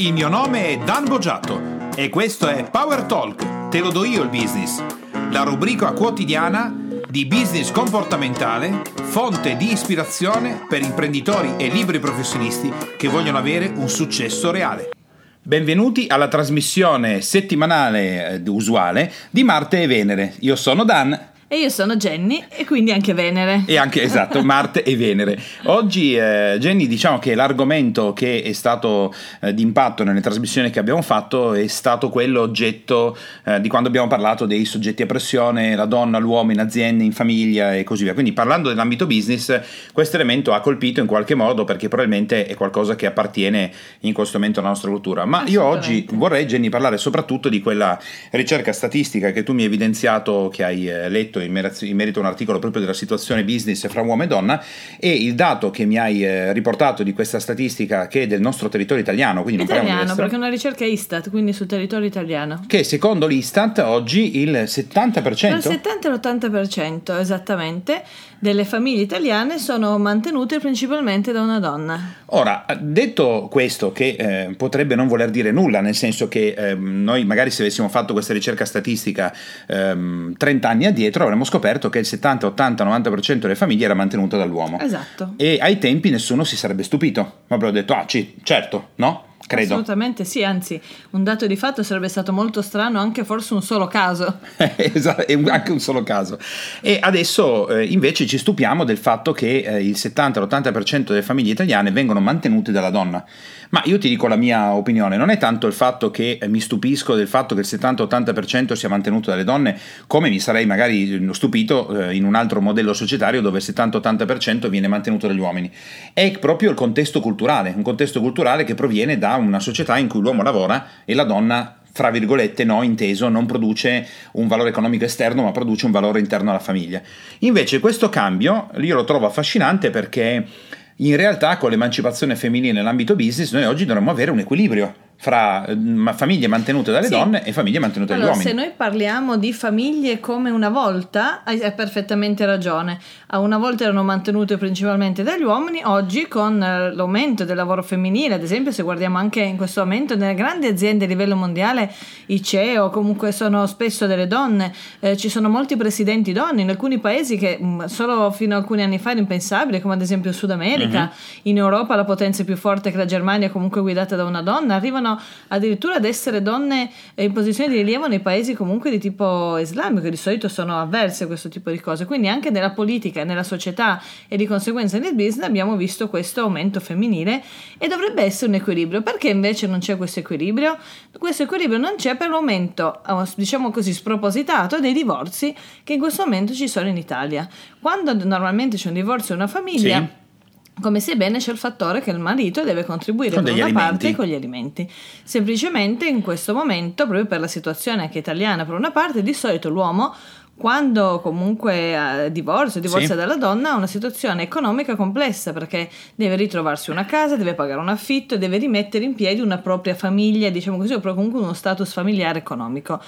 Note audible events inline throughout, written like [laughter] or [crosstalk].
Il mio nome è Dan Boggiato e questo è Power Talk, te lo do io il business, la rubrica quotidiana di business comportamentale, fonte di ispirazione per imprenditori e liberi professionisti che vogliono avere un successo reale. Benvenuti alla trasmissione settimanale eh, usuale di Marte e Venere. Io sono Dan e io sono Jenny e quindi anche Venere. E anche, esatto, [laughs] Marte e Venere. Oggi, eh, Jenny, diciamo che l'argomento che è stato eh, d'impatto nelle trasmissioni che abbiamo fatto è stato quello oggetto eh, di quando abbiamo parlato dei soggetti a pressione, la donna, l'uomo in azienda, in famiglia e così via. Quindi parlando dell'ambito business, questo elemento ha colpito in qualche modo perché probabilmente è qualcosa che appartiene in questo momento alla nostra cultura. Ma io oggi vorrei, Jenny, parlare soprattutto di quella ricerca statistica che tu mi hai evidenziato, che hai eh, letto in, merito a un articolo proprio della situazione business fra uomo e donna e il dato che mi hai eh, riportato di questa statistica che è del nostro territorio italiano, quindi italiano, perché è una ricerca Istat, quindi sul territorio italiano. Che secondo l'Istat oggi il 70%? Tra il 70 e l'80% esattamente delle famiglie italiane sono mantenute principalmente da una donna. Ora, detto questo, che eh, potrebbe non voler dire nulla, nel senso che eh, noi magari se avessimo fatto questa ricerca statistica eh, 30 anni addietro avremmo scoperto che il 70, 80, 90% delle famiglie era mantenuto dall'uomo. Esatto. E ai tempi nessuno si sarebbe stupito, ma avrebbero detto, ah, sì, certo, no? Credo. Assolutamente sì, anzi, un dato di fatto sarebbe stato molto strano anche forse un solo caso. [laughs] esatto, anche un solo caso. E adesso eh, invece ci stupiamo del fatto che eh, il 70-80% delle famiglie italiane vengono mantenute dalla donna. Ma io ti dico la mia opinione, non è tanto il fatto che eh, mi stupisco del fatto che il 70-80% sia mantenuto dalle donne, come mi sarei magari stupito eh, in un altro modello societario dove il 70-80% viene mantenuto dagli uomini. È proprio il contesto culturale, un contesto culturale che proviene da una società in cui l'uomo lavora e la donna fra virgolette no inteso, non produce un valore economico esterno ma produce un valore interno alla famiglia. Invece questo cambio io lo trovo affascinante perché in realtà con l'emancipazione femminile nell'ambito business noi oggi dovremmo avere un equilibrio fra mm, famiglie mantenute dalle sì. donne e famiglie mantenute allora, dagli uomini. Se noi parliamo di famiglie come una volta, hai, perfettamente ragione. Una volta erano mantenute principalmente dagli uomini, oggi con eh, l'aumento del lavoro femminile, ad esempio se guardiamo anche in questo momento nelle grandi aziende a livello mondiale, i CEO comunque sono spesso delle donne, eh, ci sono molti presidenti donne in alcuni paesi che mh, mm, solo fino a alcuni anni fa era impensabile, come ad esempio il Sud America, uh-huh. in Europa la potenza più forte che la Germania comunque guidata da una donna, arrivano arrivano addirittura ad essere donne in posizione di rilievo nei paesi comunque di tipo islamico, che di solito sono avverse a questo tipo di cose. Quindi anche nella politica, nella società e di conseguenza nel business abbiamo visto questo aumento femminile e dovrebbe essere un equilibrio. Perché invece non c'è questo equilibrio? Questo equilibrio non c'è per l'aumento, diciamo così, spropositato dei divorzi che in questo momento ci sono in Italia. Quando normalmente c'è un divorzio in una famiglia... Sì come sebbene c'è il fattore che il marito deve contribuire con, con una alimenti. parte con gli alimenti. Semplicemente in questo momento, proprio per la situazione anche italiana per una parte, di solito l'uomo quando comunque eh, divorzia, divorzia sì. dalla donna, ha una situazione economica complessa perché deve ritrovarsi una casa, deve pagare un affitto deve rimettere in piedi una propria famiglia, diciamo così, o comunque uno status familiare economico.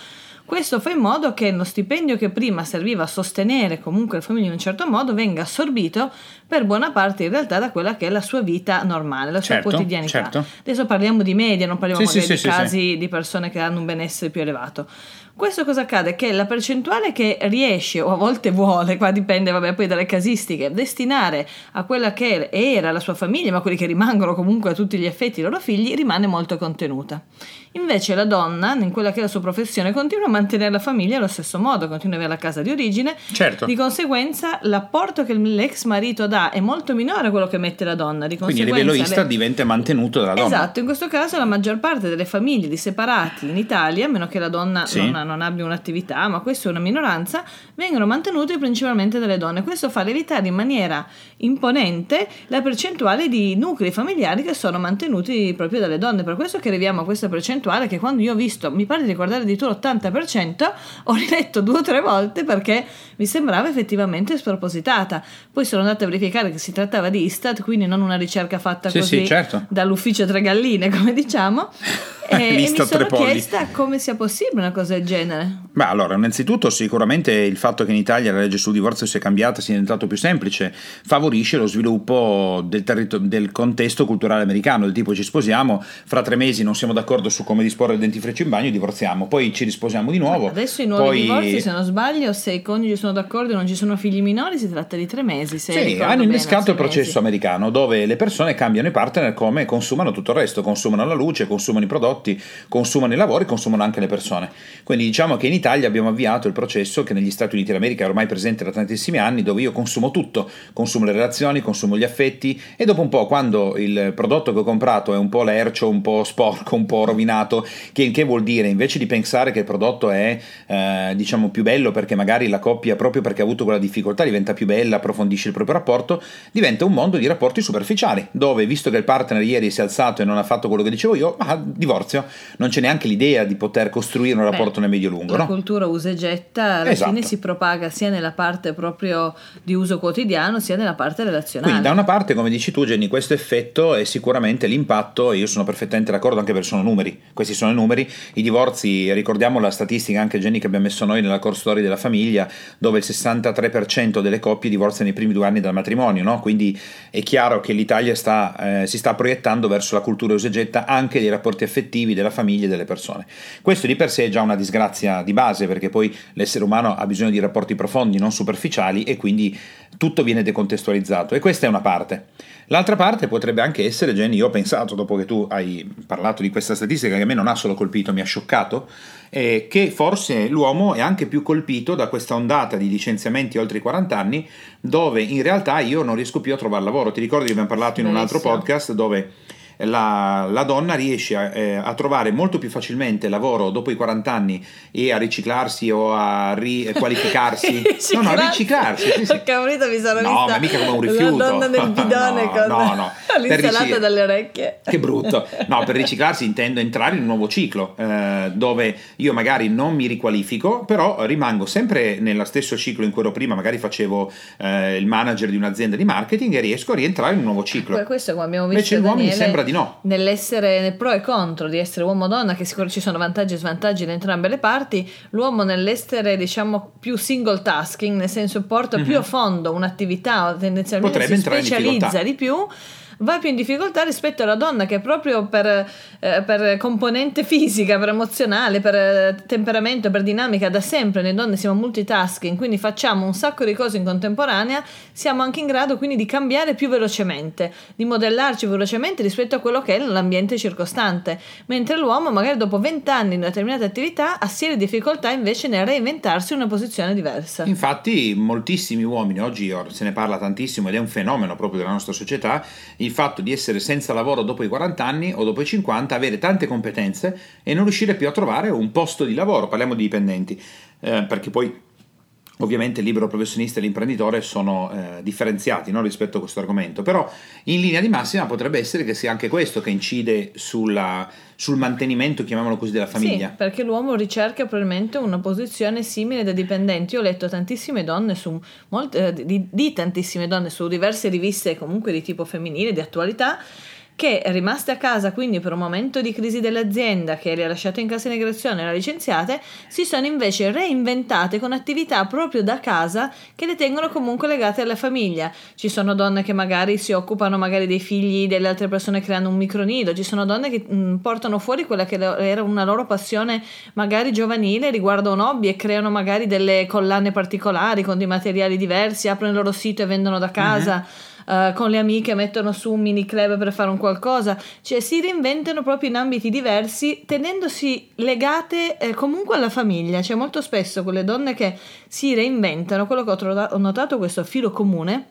Questo fa in modo che lo stipendio che prima serviva a sostenere comunque le famiglie in un certo modo venga assorbito per buona parte in realtà da quella che è la sua vita normale, la sua certo, quotidianità. Certo. Adesso parliamo di media, non parliamo sì, sì, di sì, casi di persone che hanno un benessere più elevato. Questo cosa accade? Che la percentuale che riesce o a volte vuole, qua dipende vabbè, poi dalle casistiche, destinare a quella che era la sua famiglia, ma quelli che rimangono comunque a tutti gli effetti i loro figli, rimane molto contenuta. Invece la donna, in quella che è la sua professione, continua a mantenere la famiglia allo stesso modo, continua ad avere la casa di origine. Certo. Di conseguenza l'apporto che l'ex marito dà è molto minore a quello che mette la donna. Di Quindi a livello Istat le... diventa mantenuto dalla donna. Esatto, in questo caso la maggior parte delle famiglie di separati in Italia, a meno che la donna sì. non, non, abbia un'attività, ma questa è una minoranza, vengono mantenute principalmente dalle donne. Questo fa lievitare in maniera imponente la percentuale di nuclei familiari che sono mantenuti proprio dalle donne. Per questo che arriviamo a questa percentuale che quando io ho visto, mi pare di ricordare addirittura l'80%, [laughs] ho riletto due o tre volte perché mi sembrava effettivamente spropositata. Poi sono andata a verificare che si trattava di Istat, quindi non una ricerca fatta sì, così sì, certo. dall'ufficio tre galline, come diciamo. [laughs] e, e mi sono chiesta come sia possibile una cosa del genere. Beh, allora, innanzitutto sicuramente il fatto che in Italia la legge sul divorzio sia cambiata, sia diventato più semplice, favorisce lo sviluppo del, territo- del contesto culturale americano, del tipo ci sposiamo, fra tre mesi non siamo d'accordo su come disporre il dentifricio in bagno, divorziamo, poi ci risposiamo di nuovo. Adesso i nuovi poi... divorzi, se non sbaglio, se i coniugi sono d'accordo e non ci sono figli minori, si tratta di tre mesi. Se Sì, hanno innescato il processo mesi. americano dove le persone cambiano i partner come consumano tutto il resto, consumano la luce, consumano i prodotti, consumano i lavori, consumano anche le persone. Quindi diciamo che in Italia abbiamo avviato il processo che negli Stati Uniti d'America è ormai presente da tantissimi anni, dove io consumo tutto, consumo le relazioni, consumo gli affetti e dopo un po' quando il prodotto che ho comprato è un po' lercio, un po' sporco, un po' rovinato, che, che vuol dire? Invece di pensare che il prodotto è eh, diciamo più bello perché magari la coppia proprio perché ha avuto quella difficoltà diventa più bella, approfondisce il proprio rapporto, diventa un mondo di rapporti superficiali, dove visto che il partner ieri si è alzato e non ha fatto quello che dicevo io, ma divorzio, non c'è neanche l'idea di poter costruire un Beh, rapporto nel medio-lungo, La no? cultura usa e getta alla Esatto. fine si propaga sia nella parte proprio di uso quotidiano sia nella parte relazionale. Quindi da una parte, come dici tu Jenny, questo effetto è sicuramente l'impatto, e io sono perfettamente d'accordo anche perché sono numeri, questi sono i numeri, i divorzi, ricordiamo la statistica anche Jenny che abbiamo messo noi nella core story della famiglia, dove il 63% delle coppie divorziano nei primi due anni dal matrimonio, no? quindi è chiaro che l'Italia sta, eh, si sta proiettando verso la cultura usegetta anche dei rapporti affettivi della famiglia e delle persone. Questo di per sé è già una disgrazia di base perché poi l'essere umano ha bisogno di rapporti profondi, non superficiali e quindi tutto viene decontestualizzato e questa è una parte. L'altra parte potrebbe anche essere, Jenny, io ho pensato dopo che tu hai parlato di questa statistica che a me non ha solo colpito, mi ha scioccato, eh, che forse l'uomo è anche più colpito da questa ondata di licenziamenti oltre i 40 anni dove in realtà io non riesco più a trovare lavoro. Ti ricordi che abbiamo parlato in un altro podcast dove la, la donna riesce a, eh, a trovare molto più facilmente lavoro dopo i 40 anni e a riciclarsi o a riqualificarsi. [laughs] no, no, a riciclarsi. Sì, sì. Ho capito, mi sono No, vista ma mica come un rifiuto. La donna nel [laughs] bidone No, con no, no. [laughs] L'insalata rici- dalle orecchie. Che brutto. No, per riciclarsi intendo entrare in un nuovo ciclo eh, dove io magari non mi riqualifico, però rimango sempre nello stesso ciclo in cui ero prima, magari facevo eh, il manager di un'azienda di marketing e riesco a rientrare in un nuovo ciclo. Poi questo come abbiamo Invece visto uomini Daniele, sembra di no. Nell'essere nel pro e contro di essere uomo o donna, che sicuramente ci sono vantaggi e svantaggi da entrambe le parti, l'uomo nell'essere diciamo più single tasking, nel senso porta più a fondo un'attività o tendenzialmente Mhm. Potrebbe si specializza di più. Va più in difficoltà rispetto alla donna che proprio per, eh, per componente fisica, per emozionale, per eh, temperamento, per dinamica, da sempre noi donne siamo multitasking, quindi facciamo un sacco di cose in contemporanea, siamo anche in grado quindi di cambiare più velocemente, di modellarci velocemente rispetto a quello che è l'ambiente circostante, mentre l'uomo magari dopo 20 anni in una determinata attività ha serie difficoltà invece nel reinventarsi una posizione diversa. Infatti, moltissimi uomini oggi se ne parla tantissimo ed è un fenomeno proprio della nostra società. Il fatto di essere senza lavoro dopo i 40 anni o dopo i 50, avere tante competenze e non riuscire più a trovare un posto di lavoro. Parliamo di dipendenti, eh, perché poi ovviamente il libero professionista e l'imprenditore sono eh, differenziati no, rispetto a questo argomento, però in linea di massima potrebbe essere che sia anche questo che incide sulla- sul mantenimento, chiamiamolo così, della famiglia. Sì, perché l'uomo ricerca probabilmente una posizione simile da dipendenti. Io ho letto tantissime donne su molte, eh, di, di tantissime donne su diverse riviste comunque di tipo femminile, di attualità, che rimaste a casa quindi per un momento di crisi dell'azienda, che le ha lasciate in cassa integrazione e le ha licenziate, si sono invece reinventate con attività proprio da casa che le tengono comunque legate alla famiglia. Ci sono donne che magari si occupano magari dei figli delle altre persone creando un micronido, ci sono donne che mh, portano fuori quella che era una loro passione magari giovanile riguardo a un hobby e creano magari delle collane particolari con dei materiali diversi, aprono il loro sito e vendono da casa. Eh, con le amiche mettono su un mini club per fare un qualcosa, cioè si reinventano proprio in ambiti diversi tenendosi legate eh, comunque alla famiglia, cioè molto spesso quelle donne che si reinventano, quello che ho, trovato- ho notato questo filo comune,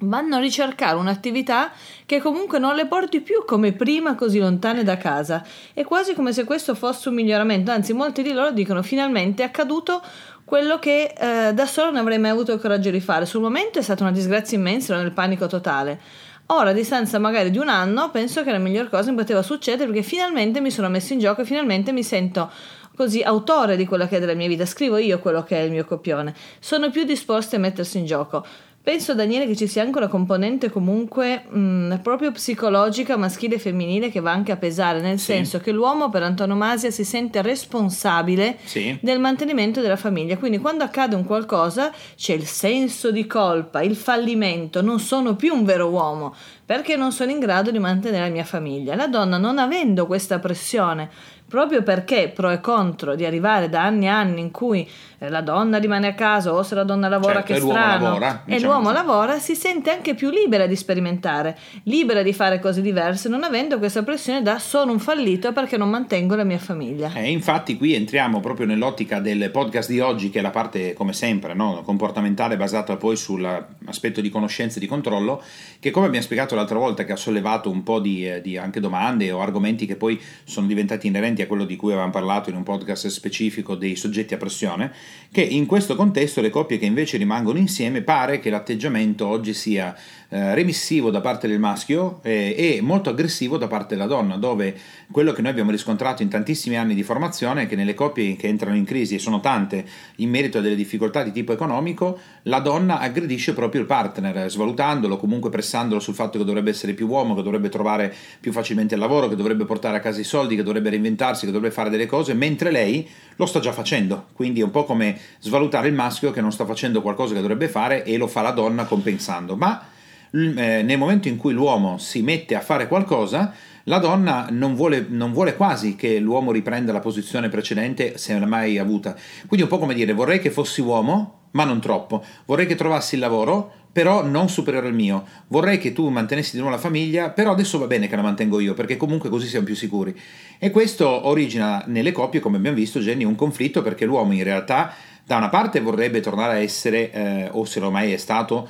vanno a ricercare un'attività che comunque non le porti più come prima così lontane da casa. È quasi come se questo fosse un miglioramento, anzi molti di loro dicono finalmente è accaduto quello che eh, da solo non avrei mai avuto il coraggio di fare. Sul momento è stata una disgrazia immensa, ero nel panico totale. Ora, a distanza magari di un anno, penso che la miglior cosa mi poteva succedere perché finalmente mi sono messo in gioco e finalmente mi sento così autore di quella che è della mia vita. Scrivo io quello che è il mio copione. Sono più disposti a mettersi in gioco. Penso, Daniele, che ci sia anche una componente comunque mh, proprio psicologica maschile e femminile che va anche a pesare, nel Sì. senso che l'uomo per antonomasia si sente responsabile Sì. del mantenimento della famiglia. Quindi quando accade un qualcosa c'è il senso di colpa, il fallimento, non sono più un vero uomo perché non sono in grado di mantenere la mia famiglia. La donna non avendo questa pressione, proprio perché pro e contro di arrivare da anni e anni in cui eh, la donna rimane a casa o se la donna lavora Certo, che e strano lavora, e diciamo l'uomo così. lavora, si sente anche più libera di sperimentare, libera di fare cose diverse, non avendo questa pressione da sono un fallito perché non mantengo la mia famiglia. E infatti qui entriamo proprio nell'ottica del podcast di oggi, che è la parte, come sempre, no, comportamentale basata poi sull'aspetto di conoscenza e di controllo, che come abbiamo spiegato l'altra volta, che ha sollevato un po' di, eh, di anche domande o argomenti che poi sono diventati inerenti a quello di cui avevamo parlato in un podcast specifico dei soggetti a pressione, che in questo contesto le coppie che invece rimangono insieme pare che l'atteggiamento oggi sia eh, remissivo da parte del maschio eh, e molto aggressivo da parte della donna, dove quello che noi abbiamo riscontrato in tantissimi anni di formazione è che nelle coppie che entrano in crisi, e sono tante, in merito a delle difficoltà di tipo economico, la donna aggredisce proprio il partner, svalutandolo, comunque pressandolo sul fatto che dovrebbe essere più uomo, che dovrebbe trovare più facilmente il lavoro, che dovrebbe portare a casa i soldi, che dovrebbe reinventarsi, che dovrebbe fare delle cose, mentre lei lo sta già facendo. Quindi è un po' come svalutare il maschio che non sta facendo qualcosa che dovrebbe fare e lo fa la donna compensando. Ma nel momento in cui l'uomo si mette a fare qualcosa, la donna non vuole, non vuole quasi che l'uomo riprenda la posizione precedente se l'ha mai avuta. Quindi un po' come dire vorrei che fossi uomo, ma non troppo. Vorrei che trovassi il lavoro, però non superiore al mio. Vorrei che tu mantenessi di nuovo la famiglia, però adesso va bene che la mantengo io, perché comunque così siamo più sicuri. E questo origina nelle coppie, come abbiamo visto, Jenny, un conflitto perché l'uomo in realtà da una parte vorrebbe tornare a essere, eh, o se ormai è stato,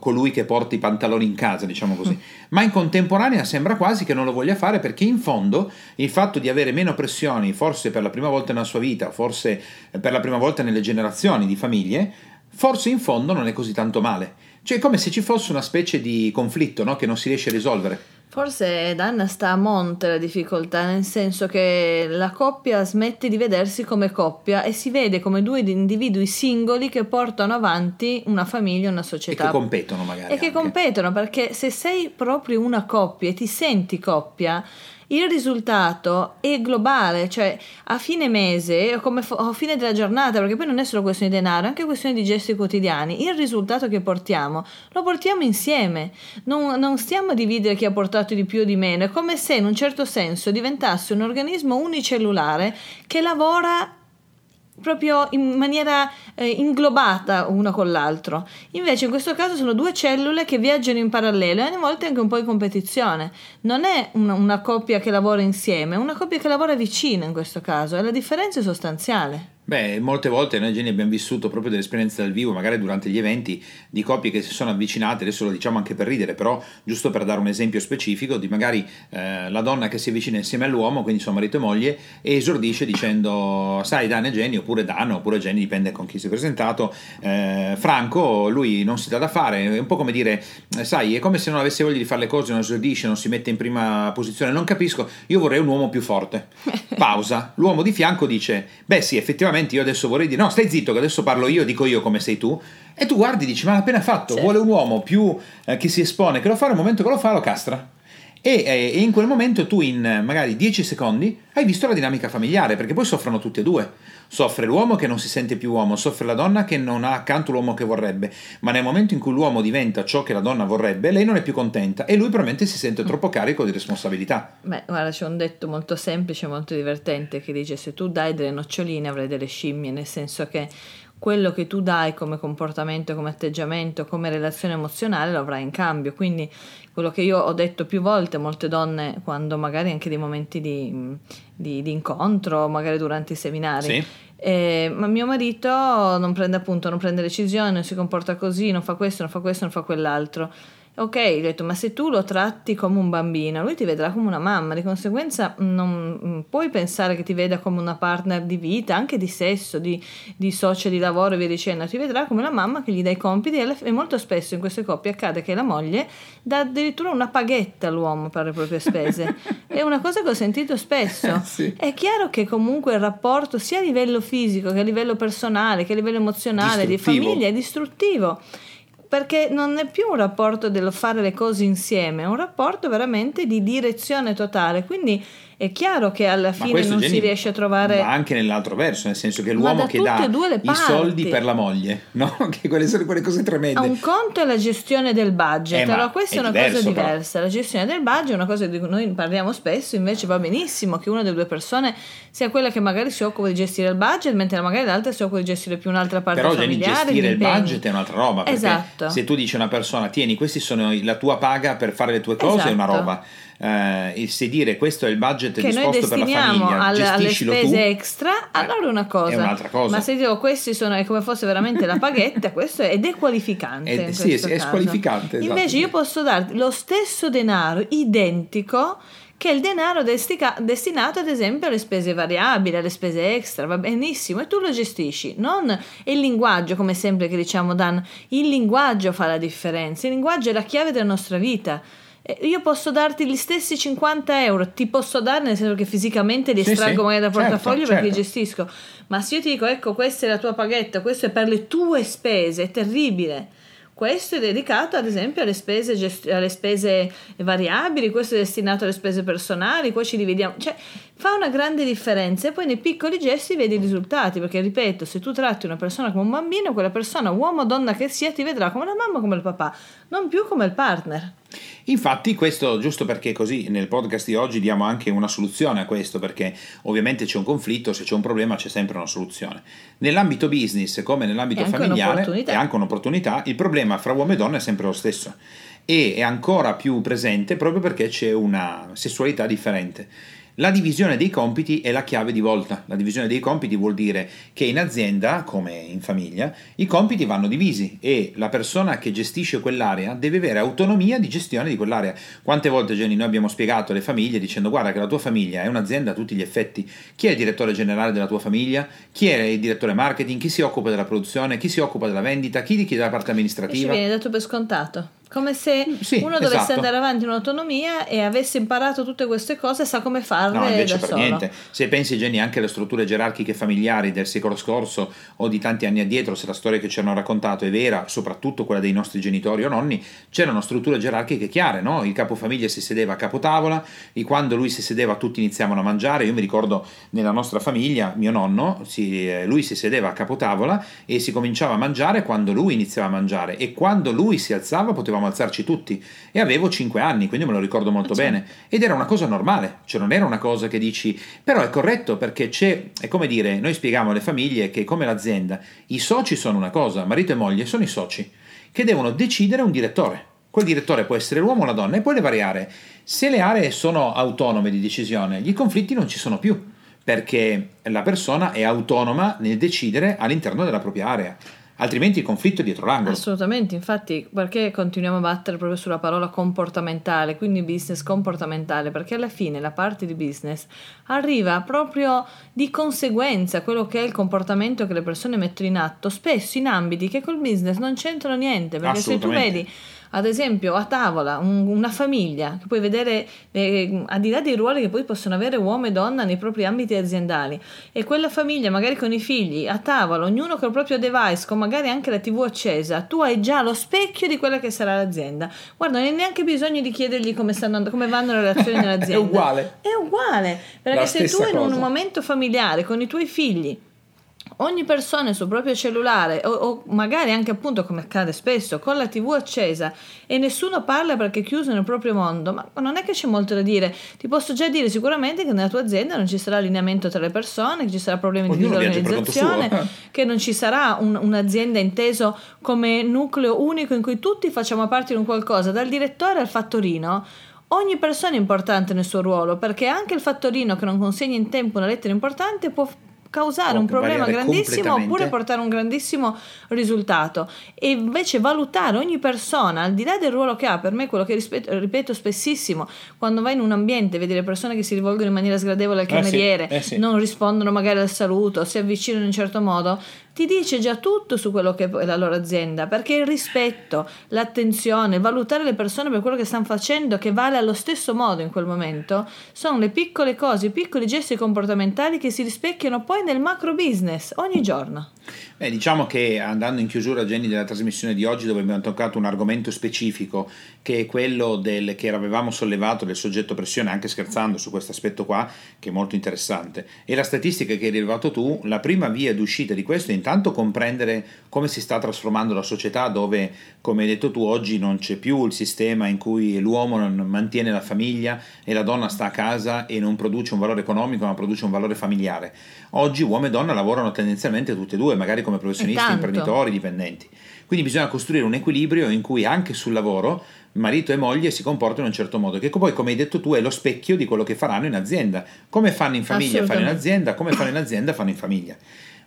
colui che porta i pantaloni in casa, diciamo così, [laughs] ma in contemporanea sembra quasi che non lo voglia fare perché in fondo il fatto di avere meno pressioni, forse per la prima volta nella sua vita, forse per la prima volta nelle generazioni di famiglie, forse in fondo non è così tanto male. Cioè è come se ci fosse una specie di conflitto no? che non si riesce a risolvere. Forse Danna sta a monte la difficoltà, nel senso che la coppia smette di vedersi come coppia e si vede come due individui singoli che portano avanti una famiglia, una E società. che competono magari. E che anche. competono perché se sei proprio una coppia e ti senti coppia, il risultato è globale, cioè a fine mese o fo- a fine della giornata, perché poi non è solo questione di denaro, è anche questione di gesti quotidiani. Il risultato che portiamo lo portiamo insieme, non, non stiamo a dividere chi ha portato di più o di meno, è come se in un certo senso diventasse un organismo unicellulare che lavora proprio in maniera eh, inglobata uno con l'altro. Invece in questo caso sono due cellule che viaggiano in parallelo e a volte anche un po' in competizione. Non è una, una coppia che lavora insieme, è una coppia che lavora vicino in questo caso e la differenza è sostanziale. Beh, molte volte noi Jenny abbiamo vissuto proprio delle esperienze dal vivo, magari durante gli eventi, di coppie che si sono avvicinate, adesso lo diciamo anche per ridere, però giusto per dare un esempio specifico, di magari eh, la donna che si avvicina insieme all'uomo, quindi suo marito e moglie, e esordisce dicendo, sai Dan e Jenny, oppure Dan, oppure Jenny, dipende con chi si è presentato, eh, Franco, lui non si dà da fare, è un po' come dire, sai, è come se non avesse voglia di fare le cose, non esordisce, non si mette in prima posizione, non capisco, io vorrei un uomo più forte. [laughs] Pausa. L'uomo di fianco dice, beh sì, effettivamente io adesso vorrei dire, no, stai zitto che adesso parlo io, dico io come sei tu. E tu guardi e dici, ma l'ha appena fatto, Sì. vuole un uomo più eh, che si espone, che lo fa, nel momento che lo fa lo castra. E, eh, e in quel momento tu in magari 10 secondi hai visto la dinamica familiare, perché poi soffrono tutti e due. Soffre l'uomo che non si sente più uomo, soffre la donna che non ha accanto l'uomo che vorrebbe, ma nel momento in cui l'uomo diventa ciò che la donna vorrebbe, lei non è più contenta e lui probabilmente si sente troppo carico di responsabilità. Beh, guarda, c'è un detto molto semplice, molto divertente che dice se tu dai delle noccioline avrai delle scimmie, nel senso che quello che tu dai come comportamento, come atteggiamento, come relazione emozionale lo avrai in cambio. Quindi quello che io ho detto più volte, molte donne, quando magari anche dei momenti di, di- di incontro, magari durante i seminari, Sì. eh, ma mio marito non prende appunto, non prende decisioni, non si comporta così, non fa questo, non fa questo, non fa quell'altro. Ok, gli ho detto, ma se tu lo tratti come un bambino, lui ti vedrà come una mamma, di conseguenza non puoi pensare che ti veda come una partner di vita, anche di sesso, di, di socia di lavoro e via dicendo, ti vedrà come la mamma che gli dà i compiti e, e molto spesso in queste coppie accade che la moglie dà addirittura una paghetta all'uomo per le proprie spese. [laughs] È una cosa che ho sentito spesso. Sì. È chiaro che comunque il rapporto sia a livello fisico che a livello personale, che a livello emozionale, di famiglia è distruttivo. Perché non è più un rapporto dello fare le cose insieme, è un rapporto veramente di direzione totale. Quindi è chiaro che alla fine non Jenny, si riesce a trovare. Ma anche nell'altro verso, nel senso che l'uomo che dà i soldi per la moglie, [laughs] no? Che quelle sono quelle cose tremende. Un conto è la gestione del budget, Eh, allora questa è, una diverso, cosa però. diversa. La gestione del budget è una cosa di cui noi parliamo spesso, invece va benissimo che una delle due persone sia quella che magari si occupa di gestire il budget, mentre magari l'altra si occupa di gestire più un'altra parte Però Jenny, familiare. gestire il budget è un'altra roba. Esatto. se tu dici a una persona, tieni, questi sono la tua paga per fare le tue cose, è una Esatto. roba. Eh, e se dire questo è il budget che disposto per la famiglia, alle, alle spese tu. extra, allora è una cosa. è un'altra cosa. Ma se dico questi sono è come fosse veramente la paghetta, [laughs] questo è dequalificante. È- sì, è caso. squalificante, esatto. Invece io posso darti lo stesso denaro identico che il denaro destica- destinato ad esempio alle spese variabili, alle spese extra, va benissimo, e tu lo gestisci. Non è il linguaggio, come sempre che diciamo Dan, il linguaggio fa la differenza, il linguaggio è la chiave della nostra vita. Eh, Io posso darti gli stessi 50 euro, ti posso dare nel senso che fisicamente li Sì, estraggo sì, magari dal certo, portafoglio perché li certo. gestisco, ma se io ti dico ecco questa è la tua paghetta, questo è per le tue spese, è terribile. Questo è dedicato ad esempio alle spese, gest- alle spese variabili, questo è destinato alle spese personali, qua ci dividiamo, cioè fa una grande differenza e poi nei piccoli gesti vedi i risultati, perché ripeto, se tu tratti una persona come un bambino, quella persona, uomo o donna che sia, ti vedrà come la mamma o come il papà, non più come il partner. Infatti, questo giusto perché così nel podcast di oggi diamo anche una soluzione a questo, perché ovviamente c'è un conflitto, se c'è un problema c'è sempre una soluzione. Nell'ambito business, come nell'ambito È familiare, è anche un'opportunità, il problema fra uomo e donna è sempre lo stesso e è ancora più presente proprio perché c'è una sessualità differente. La divisione dei compiti è la chiave di volta. La divisione dei compiti vuol dire che in azienda, come in famiglia, i compiti vanno divisi e la persona che gestisce quell'area deve avere autonomia di gestione di quell'area. Quante volte, Jenny, noi abbiamo spiegato alle famiglie dicendo guarda che la tua famiglia è un'azienda a tutti gli effetti. Chi è il direttore generale della tua famiglia? Chi è il direttore marketing? Chi si occupa della produzione? Chi si occupa della vendita? Chi di chi della parte E ci amministrativa? viene dato per scontato. Come se Sì, uno dovesse esatto. andare avanti in autonomia e avesse imparato tutte queste cose e sa come farle No, invece per solo. niente. Se pensi, Jenny, anche alle strutture gerarchiche familiari del secolo scorso o di tanti anni addietro, se la storia che ci hanno raccontato è vera, soprattutto quella dei nostri genitori o nonni, c'erano strutture gerarchiche chiare, no? Il capofamiglia si sedeva a capotavola e quando lui si sedeva tutti iniziavano a mangiare. Io mi ricordo nella nostra famiglia, mio nonno, si- eh, lui si sedeva a capotavola e si cominciava a mangiare quando lui iniziava a mangiare e quando lui si alzava potevamo alzarci tutti e avevo 5 anni, quindi me lo ricordo molto Certo. bene ed era una cosa normale, cioè non era una cosa che dici, però è corretto perché c'è, è come dire, noi spieghiamo alle famiglie che come l'azienda i soci sono una cosa, marito e moglie sono i soci che devono decidere un direttore. Quel direttore può essere l'uomo o la donna e poi le varie aree. Se le aree sono autonome di decisione, i conflitti non ci sono più perché la persona è autonoma nel decidere all'interno della propria area. Altrimenti il conflitto è dietro l'angolo. Assolutamente, infatti, perché continuiamo a battere proprio sulla parola comportamentale, quindi business comportamentale? Perché alla fine la parte di business arriva proprio di conseguenza a quello che è il comportamento che le persone mettono in atto, spesso in ambiti che col business non c'entrano niente, perché se tu vedi ad esempio a tavola un- una famiglia che puoi vedere eh, al di là dei ruoli che poi possono avere uomo e donna nei propri ambiti aziendali. E quella famiglia magari con i figli a tavola ognuno con il proprio device con magari anche la tv accesa tu hai già lo specchio di quella che sarà l'azienda. Guarda non hai neanche bisogno di chiedergli come, stanno, and- come vanno le relazioni [laughs] nell'azienda. È uguale. è uguale perché se tu in un momento familiare con i tuoi figli ogni persona sul proprio cellulare o, o magari anche appunto come accade spesso con la tv accesa e nessuno parla perché è chiuso nel proprio mondo. Ma non è che c'è molto da dire. Ti posso già dire sicuramente che nella tua azienda non ci sarà allineamento tra le persone che ci sarà problemi Ognuno di disorganizzazione suo. che non ci sarà un- un'azienda inteso come nucleo unico in cui tutti facciamo parte di un qualcosa dal direttore al fattorino. Ogni persona è importante nel suo ruolo perché anche il fattorino che non consegna in tempo una lettera importante può causare un problema grandissimo oppure portare un grandissimo risultato e invece valutare ogni persona al di là del ruolo che ha per me quello che rispetto- ripeto spessissimo quando vai in un ambiente vedi le persone che si rivolgono in maniera sgradevole al Eh sì, cameriere eh sì. non rispondono magari al saluto si avvicinano in un certo modo ti dice già tutto su quello che è la loro azienda, perché il rispetto, l'attenzione, valutare le persone per quello che stanno facendo, che vale allo stesso modo in quel momento, sono le piccole cose, i piccoli gesti comportamentali che si rispecchiano poi nel macro business ogni giorno. Beh, diciamo che andando in chiusura, Jenny, della trasmissione di oggi, dove abbiamo toccato un argomento specifico, che è quello del, che avevamo sollevato del soggetto pressione, anche scherzando su questo aspetto qua, che è molto interessante, e la statistica che hai rilevato tu, la prima via d'uscita di questo è intanto comprendere come si sta trasformando la società, dove, come hai detto tu, oggi non c'è più il sistema in cui l'uomo mantiene la famiglia e la donna sta a casa e non produce un valore economico, ma produce un valore familiare. Oggi uomo e donna lavorano tendenzialmente tutte e due, magari come professionisti, imprenditori, dipendenti. Quindi bisogna costruire un equilibrio in cui anche sul lavoro marito e moglie si comportano in un certo modo, che poi, come hai detto tu, è lo specchio di quello che faranno in azienda. Come fanno in famiglia, fanno in azienda, come fanno in azienda, fanno in famiglia.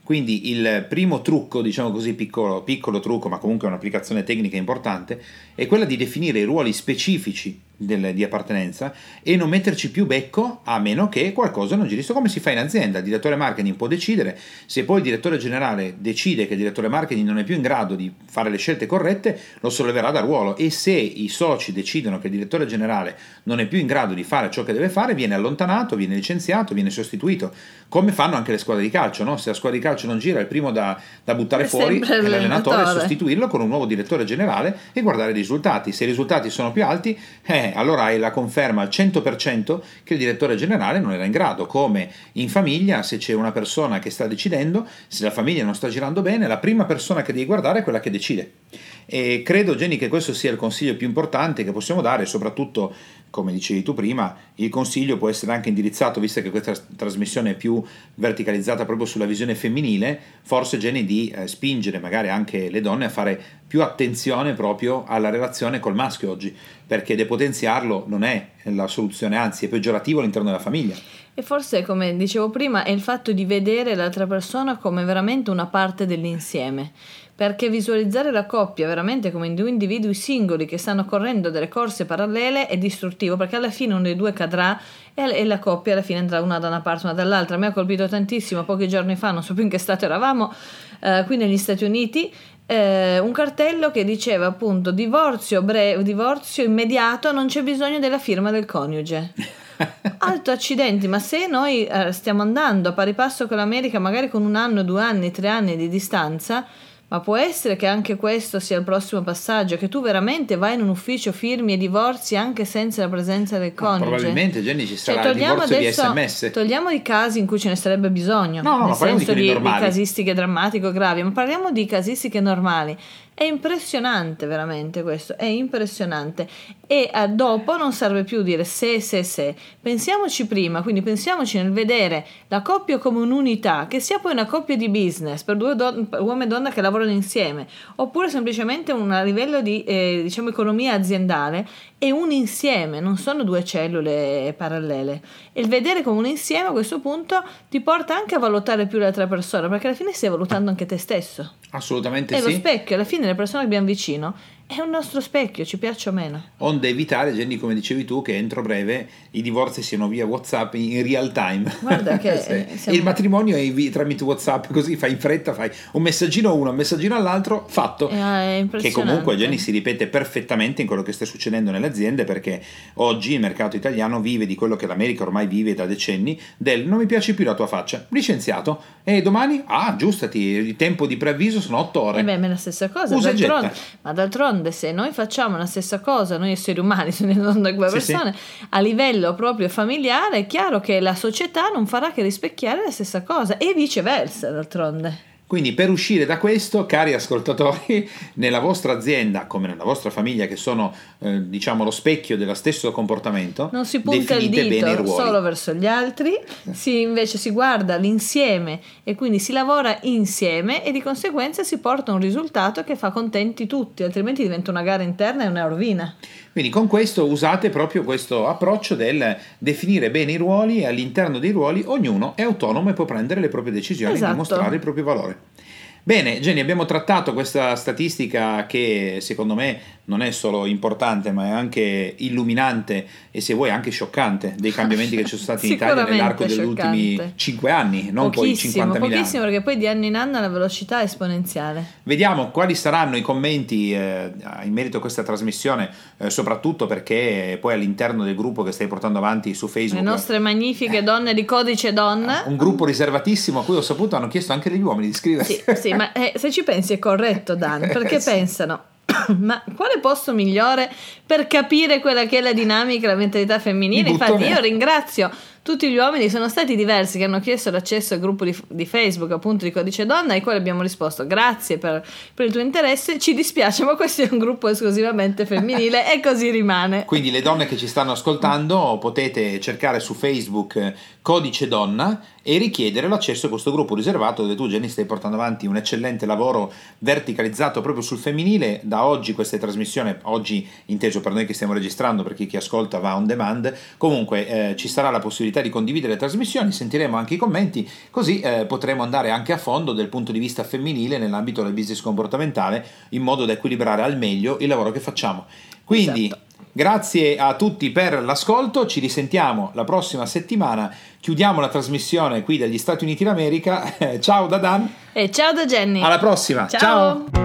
Quindi il primo trucco, diciamo così, piccolo, piccolo trucco, ma comunque un'applicazione tecnica importante, è quella di definire i ruoli specifici del, di appartenenza e non metterci più becco a meno che qualcosa non giri. Come si fa in azienda, il direttore marketing può decidere, se poi il direttore generale decide che il direttore marketing non è più in grado di fare le scelte corrette, lo solleverà da ruolo. E se i soci decidono che il direttore generale non è più in grado di fare ciò che deve fare, viene allontanato, viene licenziato, viene sostituito, come fanno anche le squadre di calcio, no? se la squadra di calcio non gira, il primo da, da buttare è fuori è l'allenatore, sostituirlo con un nuovo direttore generale e guardare i risultati, se i risultati sono più alti, eh, allora hai la conferma al 100% che il direttore generale non era in grado, come in famiglia se c'è una persona che sta decidendo, se la famiglia non sta girando bene, la prima persona che devi guardare è quella che decide. E credo, Jenny, che questo sia il consiglio più importante che possiamo dare, soprattutto, come dicevi tu prima, il consiglio può essere anche indirizzato, visto che questa trasmissione è più verticalizzata proprio sulla visione femminile, forse, Jenny, di eh, spingere magari anche le donne a fare più attenzione proprio alla relazione col maschio oggi, perché depotenziarlo non è la soluzione, anzi è peggiorativo all'interno della famiglia. E forse, come dicevo prima, è il fatto di vedere l'altra persona come veramente una parte dell'insieme perché visualizzare la coppia veramente come due individui singoli che stanno correndo delle corse parallele è distruttivo perché alla fine uno dei due cadrà e la coppia alla fine andrà una da una parte una dall'altra. Me ha colpito tantissimo pochi giorni fa, non so più in che stato eravamo, eh, qui negli Stati Uniti. Eh, un cartello che diceva appunto divorzio, breve, divorzio immediato, non c'è bisogno della firma del coniuge. [laughs] Alto accidenti, ma se noi eh, stiamo andando a pari passo con l'America, magari con un anno, due anni, tre anni di distanza, ma può essere che anche questo sia il prossimo passaggio, che tu veramente vai in un ufficio, firmi e divorzi anche senza la presenza del coniuge. No, probabilmente Jenny ci sarà cioè, il divorzio adesso, di sms. Togliamo i casi in cui ce ne sarebbe bisogno, no, no, nel senso di, di, di casistiche drammatiche o gravi, ma parliamo di casistiche normali. È impressionante veramente questo, è impressionante. E eh, dopo non serve più dire se, se, se. Pensiamoci prima, quindi pensiamoci nel vedere la coppia come un'unità, che sia poi una coppia di business per due don- uomo e donna che lavorano insieme, oppure semplicemente un livello di eh, diciamo, economia aziendale è un insieme, non sono due cellule parallele. E il vedere come un insieme a questo punto ti porta anche a valutare più l'altra persona, perché alla fine stai valutando anche te stesso. Assolutamente è sì. È lo specchio, alla fine le persone che abbiamo vicino è un nostro specchio, ci piace o meno. Onde evitare, Jenny, come dicevi tu, che entro breve i divorzi siano via WhatsApp in real time. Guarda che [laughs] siamo... il matrimonio è tramite WhatsApp, così fai in fretta, fai un messaggino a uno, un messaggino all'altro, fatto. È che comunque Jenny si ripete perfettamente in quello che sta succedendo nelle aziende perché oggi il mercato italiano vive di quello che l'America ormai vive da decenni del non mi piace più la tua faccia, licenziato. E domani, ah, aggiustati, il tempo di preavviso sono otto ore. E beh, è la stessa cosa. Usa d'altronde, ma d'altronde d'altronde se noi facciamo la stessa cosa, noi esseri umani, non da quelle sì, persone, sì. a livello proprio familiare, è chiaro che la società non farà che rispecchiare la stessa cosa e viceversa, d'altronde. Quindi per uscire da questo, cari ascoltatori, [laughs] nella vostra azienda, come nella vostra famiglia, che sono eh, diciamo lo specchio dello stesso comportamento, non si punta il dito solo verso gli altri, si, invece si guarda l'insieme e quindi si lavora insieme e di conseguenza si porta un risultato che fa contenti tutti, altrimenti diventa una gara interna e una rovina. Quindi con questo usate proprio questo approccio del definire bene i ruoli e all'interno dei ruoli ognuno è autonomo e può prendere le proprie decisioni esatto. e dimostrare il proprio valore. Bene, Jenny, abbiamo trattato questa statistica che secondo me non è solo importante, ma è anche illuminante e se vuoi anche scioccante dei [laughs] cambiamenti che ci sono stati in Italia nell'arco degli ultimi 5 anni, non poi 50 anni. Pochissimo, perché poi di anno in anno la velocità è esponenziale. Vediamo quali saranno i commenti eh, in merito a questa trasmissione, eh, soprattutto perché poi all'interno del gruppo che stai portando avanti su Facebook. Le nostre magnifiche donne di codice donna. Un gruppo riservatissimo a cui ho saputo hanno chiesto anche degli uomini di iscriversi. Sì, sì ma [laughs] eh, se ci pensi è corretto Dan, perché [laughs] pensano [clears throat] ma quale posto migliore per capire quella che è la dinamica, la mentalità femminile? Infatti io ringrazio tutti gli uomini sono stati diversi che hanno chiesto l'accesso al gruppo di, di Facebook appunto di Codice Donna ai quali abbiamo risposto grazie per, per, il tuo interesse, ci dispiace ma questo è un gruppo esclusivamente femminile e così rimane. Quindi le donne che ci stanno ascoltando potete cercare su Facebook Codice Donna e richiedere l'accesso a questo gruppo riservato dove tu Jenny stai portando avanti un eccellente lavoro verticalizzato proprio sul femminile. Da oggi questa trasmissione, oggi inteso per noi che stiamo registrando, perché chi ascolta va on demand, comunque eh, ci sarà la possibilità possibilità di condividere le trasmissioni, sentiremo anche i commenti, così eh, potremo andare anche a fondo dal punto di vista femminile nell'ambito del business comportamentale, in modo da equilibrare al meglio il lavoro che facciamo. Quindi, esatto. grazie a tutti per l'ascolto, ci risentiamo la prossima settimana, chiudiamo la trasmissione qui dagli Stati Uniti d'America. [laughs] ciao da Dan. E ciao da Jenny. Alla prossima. ciao. ciao.